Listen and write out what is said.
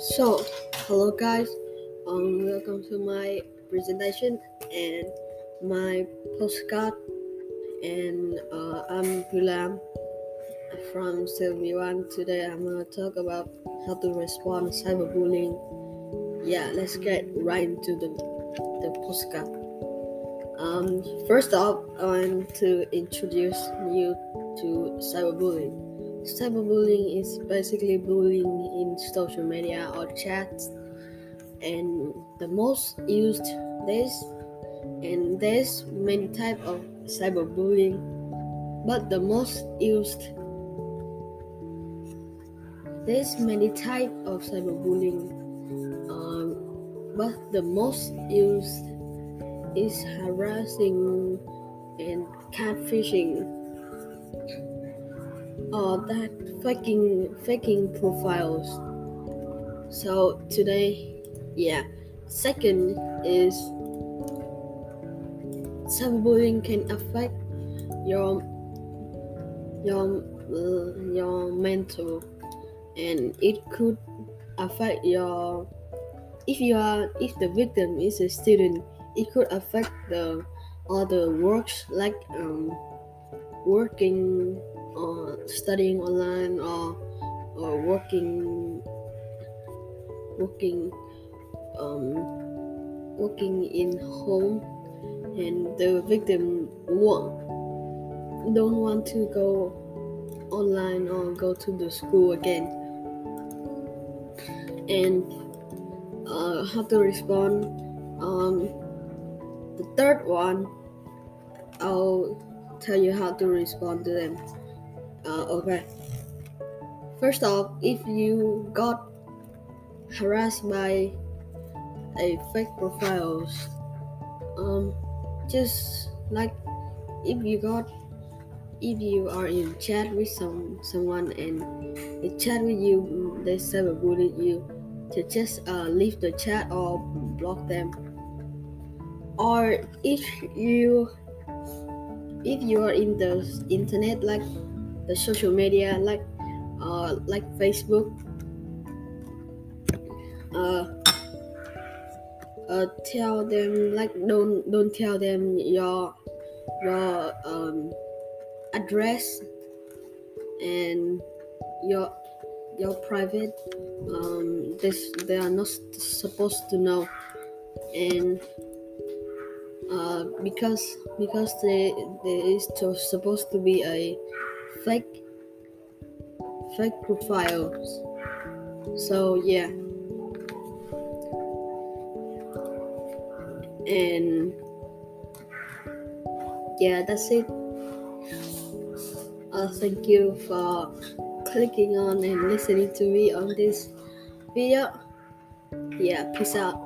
So, hello guys. Um, welcome to my presentation and my postcard. And uh, I'm Huy Lam from Sylvie One. Today I'm gonna talk about how to respond to cyberbullying. Yeah, let's get right into the the postcard. Um, first off, I want to introduce you to cyberbullying. Cyberbullying is basically bullying in social media or chats, and the most used this and there's many type of cyberbullying, but the most used there's many type of cyberbullying, um, but the most used is harassing and catfishing or that faking faking profiles. So today yeah. Second is cyberbullying can affect your your uh, your mental. And it could affect your if you are if the victim is a student it could affect the other works like um, working or studying online or or working working um, working in home and the victim want, don't want to go online or go to the school again. And uh, how to respond um, the third one i'll tell you how to respond to them uh, okay. First off if you got harassed by a fake profiles um just like if you got if you are in chat with some someone and they chat with you they cyberbully you to just uh, leave the chat or block them. Or if you if you are in the internet like the social media like uh like facebook. Uh uh tell them like don't don't tell them your your um address and your your private. Um this they are not supposed to know. And uh because because they there is to, supposed to be a fake fake profiles. So yeah. And yeah that's it. Uh, thank you for clicking on and listening to me on this video. Yeah peace out